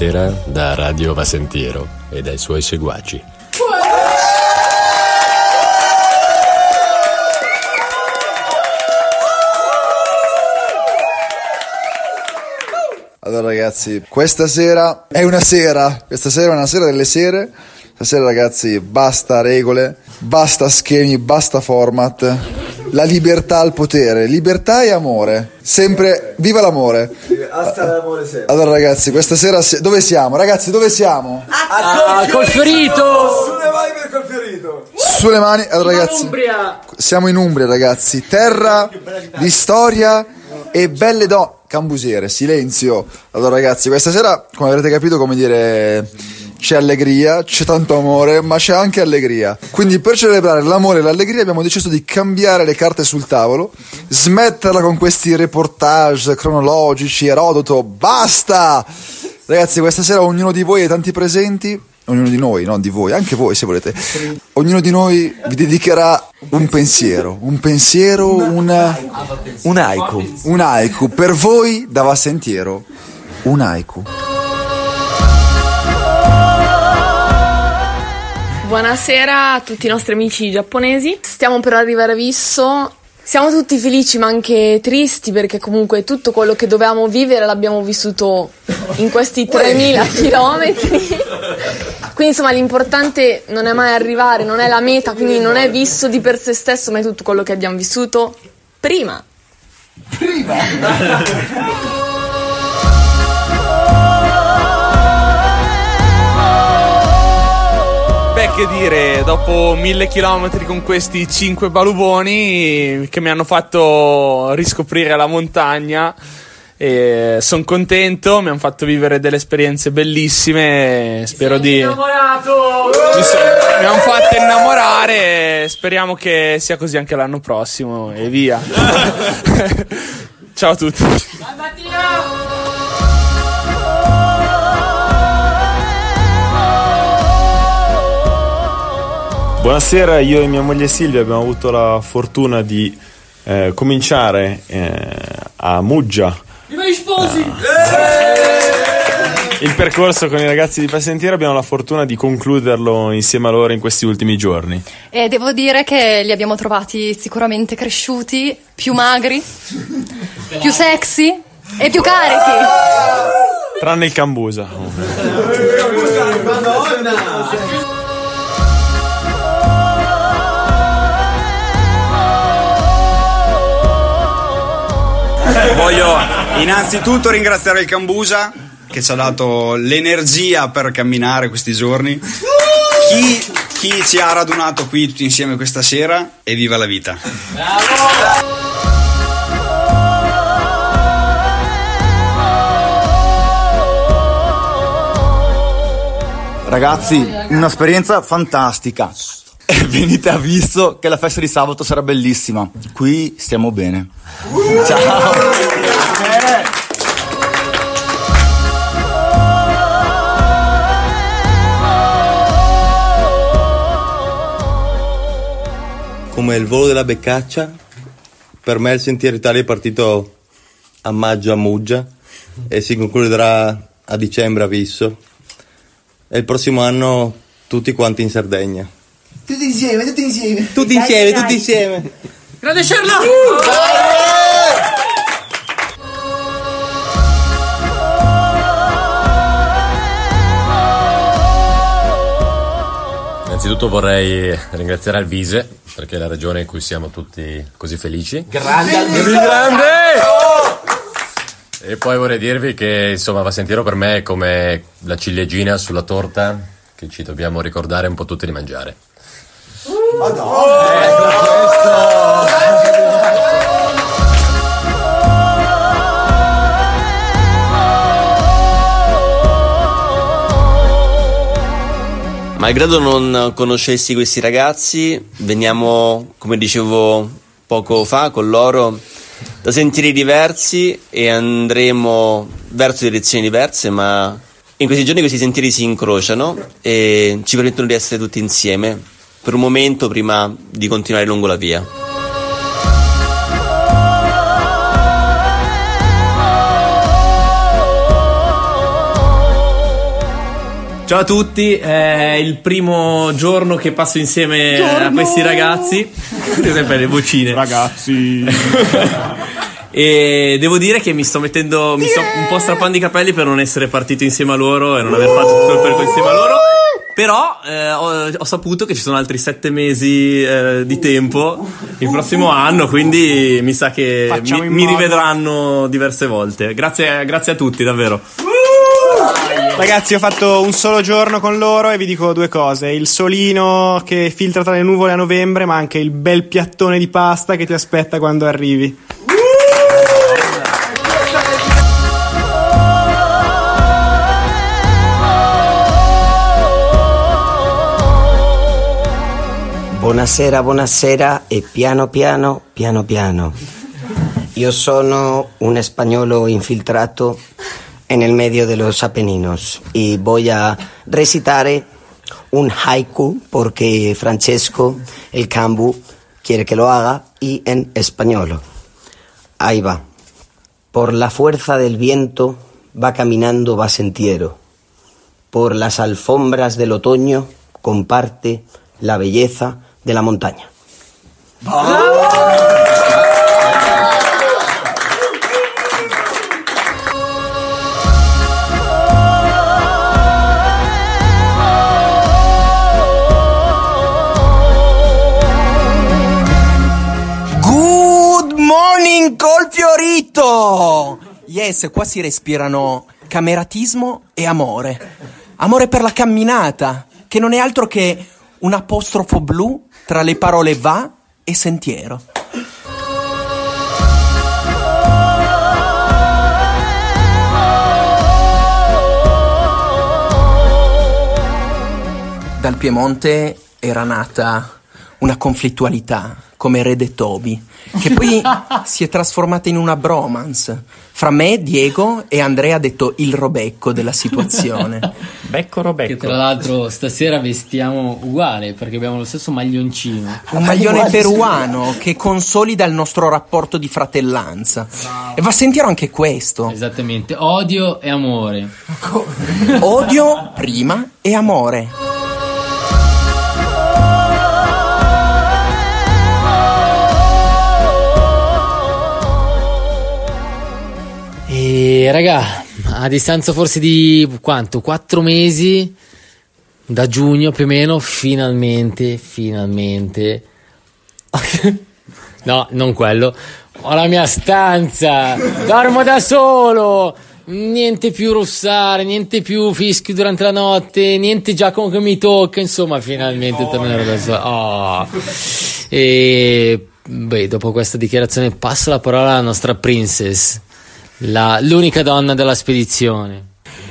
Buonasera da Radio Vasentiero e dai suoi seguaci. Allora ragazzi, questa sera è una sera, questa sera è una sera delle sere. Stasera ragazzi, basta regole, basta schemi, basta format. La libertà al potere, libertà e amore. Sempre, viva l'amore. Hasta l'amore sempre. Allora ragazzi, questa sera si- dove siamo? Ragazzi, dove siamo? Ah, col fiorito! Sulle vai per col fiorito. Sulle mani, allora ragazzi. Umbria! Siamo in Umbria, ragazzi. Terra di storia e belle donne. Cambusiere, silenzio. Allora, ragazzi, questa sera, come avrete capito, come dire, c'è allegria, c'è tanto amore, ma c'è anche allegria. Quindi, per celebrare l'amore e l'allegria, abbiamo deciso di cambiare le carte sul tavolo, smetterla con questi reportage cronologici, Erodoto. Basta! Ragazzi, questa sera ognuno di voi e tanti presenti ognuno di noi, non di voi, anche voi se volete, ognuno di noi vi dedicherà un pensiero, un pensiero, una, Un haiku. un haiku per voi da Vassentiero, un haiku. Buonasera a tutti i nostri amici giapponesi. Stiamo per arrivare a Visso. Siamo tutti felici ma anche tristi perché comunque tutto quello che dovevamo vivere l'abbiamo vissuto in questi 3000 chilometri. Quindi insomma l'importante non è mai arrivare, non è la meta, quindi non è visto di per sé stesso, ma è tutto quello che abbiamo vissuto prima. Beh, che dire, dopo mille chilometri con questi cinque baluboni che mi hanno fatto riscoprire la montagna, sono contento, mi hanno fatto vivere delle esperienze bellissime. Spero di. Innamorato! Mi, so- mi hanno fatto innamorare. Speriamo che sia così anche l'anno prossimo. E via. Ciao a tutti. Buonasera, io e mia moglie Silvia abbiamo avuto la fortuna di eh, cominciare eh, a Muggia Viva gli sposi! il percorso con i ragazzi di Passentiero. Abbiamo la fortuna di concluderlo insieme a loro in questi ultimi giorni. E devo dire che li abbiamo trovati sicuramente cresciuti, più magri, più sexy e più carichi. Tranne il Cambusa. Voglio innanzitutto ringraziare il Cambusa che ci ha dato l'energia per camminare questi giorni. Chi, chi ci ha radunato qui tutti insieme questa sera e viva la vita. Ragazzi, un'esperienza fantastica. E venite a visto che la festa di sabato sarà bellissima. Qui stiamo bene. Ciao. Come il volo della beccaccia. Per me il Sentiero Italia è partito a maggio a Muggia e si concluderà a dicembre a Visso. E il prossimo anno tutti quanti in Sardegna. Tutti insieme, tutti insieme. Tutti insieme, tutti insieme. Grande Sherlock! Innanzitutto vorrei ringraziare Alvise perché è la regione in cui siamo tutti così felici. Grande! E poi vorrei dirvi che insomma Vasentiero per me è come la ciliegina sulla torta che ci dobbiamo ricordare un po' tutti di mangiare. Malgrado non conoscessi questi ragazzi, veniamo, come dicevo poco fa, con loro da sentieri diversi e andremo verso direzioni diverse, ma in questi giorni questi sentieri si incrociano e ci permettono di essere tutti insieme per un momento prima di continuare lungo la via. Ciao a tutti, è il primo giorno che passo insieme a questi ragazzi. Sempre le vocine. Ragazzi. e devo dire che mi sto mettendo, mi sto un po' strappando i capelli per non essere partito insieme a loro e non aver fatto tutto il percorso insieme a loro. Però eh, ho, ho saputo che ci sono altri sette mesi eh, di tempo il prossimo anno, quindi mi sa che mi, mi rivedranno diverse volte. Grazie, grazie a tutti, davvero. Ragazzi, ho fatto un solo giorno con loro e vi dico due cose: il solino che filtra tra le nuvole a novembre, ma anche il bel piattone di pasta che ti aspetta quando arrivi. Buonasera, buonasera e piano piano, piano piano. Io sono un spagnolo infiltrato en el medio de los Apeninos y voy a recitar un haiku porque Francesco, el cambu, quiere que lo haga y en español. Ahí va. Por la fuerza del viento va caminando Basentiero. Por las alfombras del otoño comparte la belleza de la montaña. Morning col fiorito! Yes, qua si respirano cameratismo e amore. Amore per la camminata, che non è altro che un apostrofo blu tra le parole va e sentiero. Dal Piemonte era nata una conflittualità come Re de Toby, che poi si è trasformata in una bromance fra me, Diego e Andrea, detto il robecco della situazione. Becco Robecco. Che tra l'altro stasera vestiamo uguale perché abbiamo lo stesso maglioncino. Un maglione peruano che consolida il nostro rapporto di fratellanza. E va a sentire anche questo. Esattamente, odio e amore. Odio prima e amore. E raga, a distanza forse di quanto? Quattro mesi da giugno più o meno, finalmente, finalmente. no, non quello. Ho la mia stanza, dormo da solo. Niente più russare, niente più fischi durante la notte, niente Giacomo che mi tocca, insomma, finalmente tornerò da solo. Oh. E beh, dopo questa dichiarazione passo la parola alla nostra princess, la- l'unica donna della spedizione.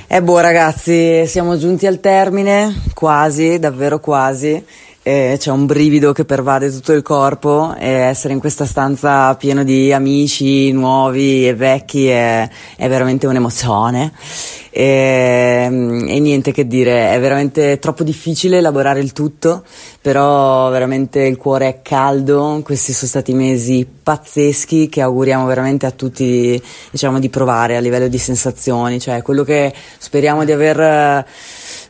E boh ragazzi, siamo giunti al termine, quasi, davvero quasi. E c'è un brivido che pervade tutto il corpo e essere in questa stanza pieno di amici nuovi e vecchi è, è veramente un'emozione. E, e niente che dire, è veramente troppo difficile elaborare il tutto, però veramente il cuore è caldo, questi sono stati mesi pazzeschi che auguriamo veramente a tutti diciamo, di provare a livello di sensazioni, cioè quello che speriamo di aver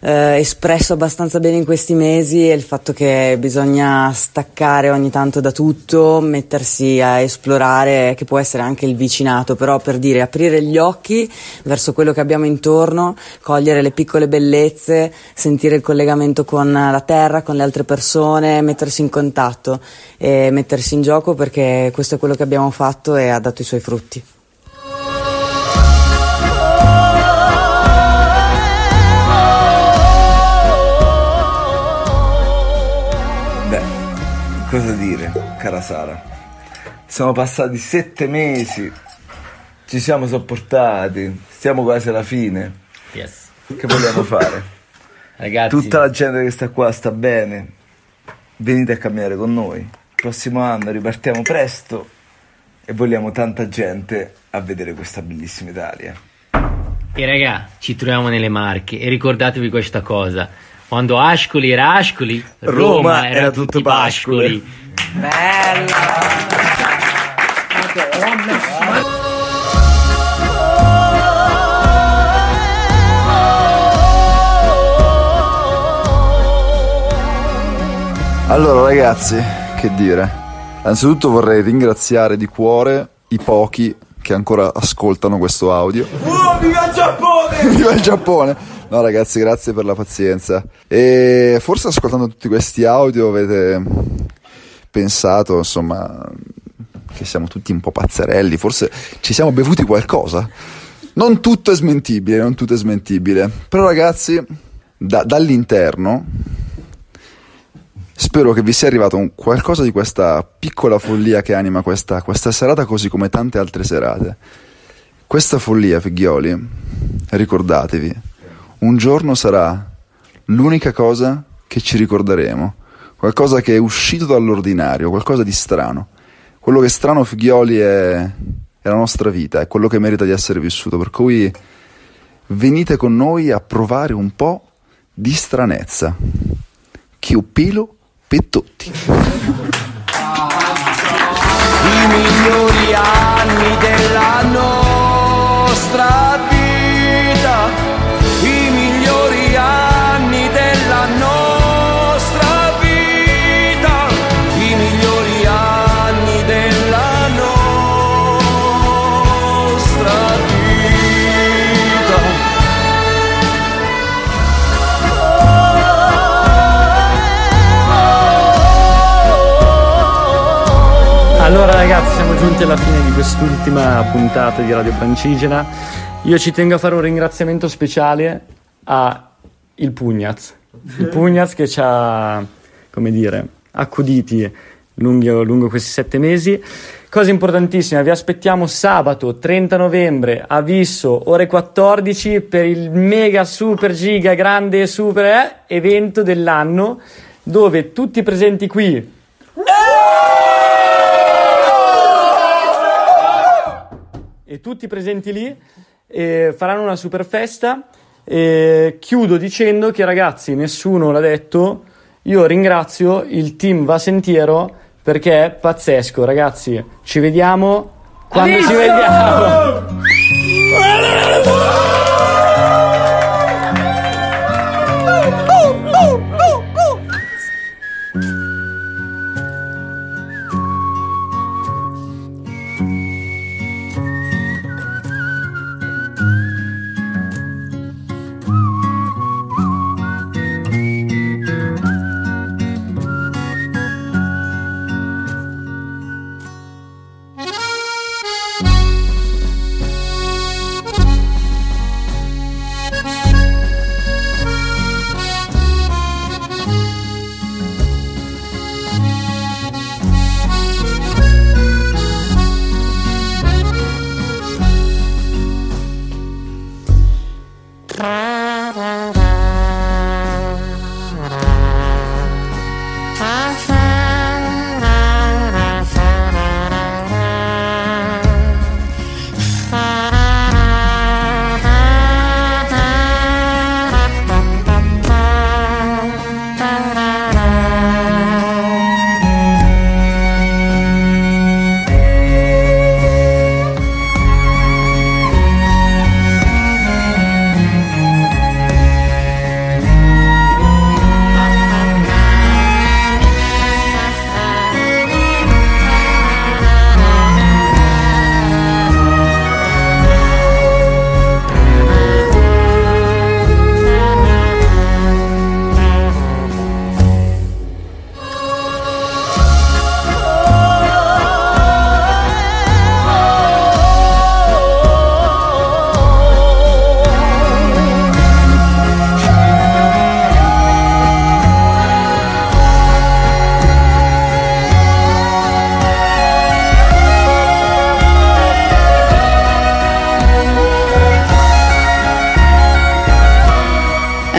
eh, espresso abbastanza bene in questi mesi è il fatto che bisogna staccare ogni tanto da tutto, mettersi a esplorare, che può essere anche il vicinato, però per dire aprire gli occhi verso quello che abbiamo intorno, cogliere le piccole bellezze, sentire il collegamento con la terra, con le altre persone, mettersi in contatto e mettersi in gioco perché questo è quello che abbiamo fatto e ha dato i suoi frutti. Cara Sara? Sono passati sette mesi, ci siamo sopportati, stiamo quasi alla fine. Yes. Che vogliamo fare? Ragazzi. Tutta la gente che sta qua sta bene. Venite a camminare con noi. Prossimo anno ripartiamo presto e vogliamo tanta gente a vedere questa bellissima Italia. E raga, ci troviamo nelle Marche e ricordatevi questa cosa. Quando Ascoli era Ascoli, Roma, Roma era, era tutto Pascoli. Allora ragazzi, che dire? Anzitutto vorrei ringraziare di cuore i pochi che ancora ascoltano questo audio. Oh, viva il Giappone! Viva il Giappone! No ragazzi, grazie per la pazienza. E forse ascoltando tutti questi audio avete pensato, insomma, che siamo tutti un po' pazzerelli, forse ci siamo bevuti qualcosa. Non tutto è smentibile, non tutto è smentibile. Però ragazzi, da- dall'interno spero che vi sia arrivato un- qualcosa di questa piccola follia che anima questa, questa serata così come tante altre serate. Questa follia, figlioli, ricordatevi, un giorno sarà l'unica cosa che ci ricorderemo, qualcosa che è uscito dall'ordinario, qualcosa di strano. Quello che è strano, figlioli, è, è la nostra vita, è quello che merita di essere vissuto. Per cui venite con noi a provare un po' di stranezza. Chiuppilo per tutti. i migliori anni della nostra giunti alla fine di quest'ultima puntata di Radio Francigena. Io ci tengo a fare un ringraziamento speciale a il Pugnaz. Il Pugnaz che ci ha, come dire, accuditi lungo, lungo questi sette mesi. Cosa importantissima, vi aspettiamo sabato 30 novembre a Visso, ore 14, per il mega super giga grande super eh, evento dell'anno dove tutti presenti qui e tutti presenti lì eh, faranno una super festa. E chiudo dicendo che ragazzi, nessuno l'ha detto, io ringrazio il team Vasentiero perché è pazzesco, ragazzi. Ci vediamo quando ci vediamo.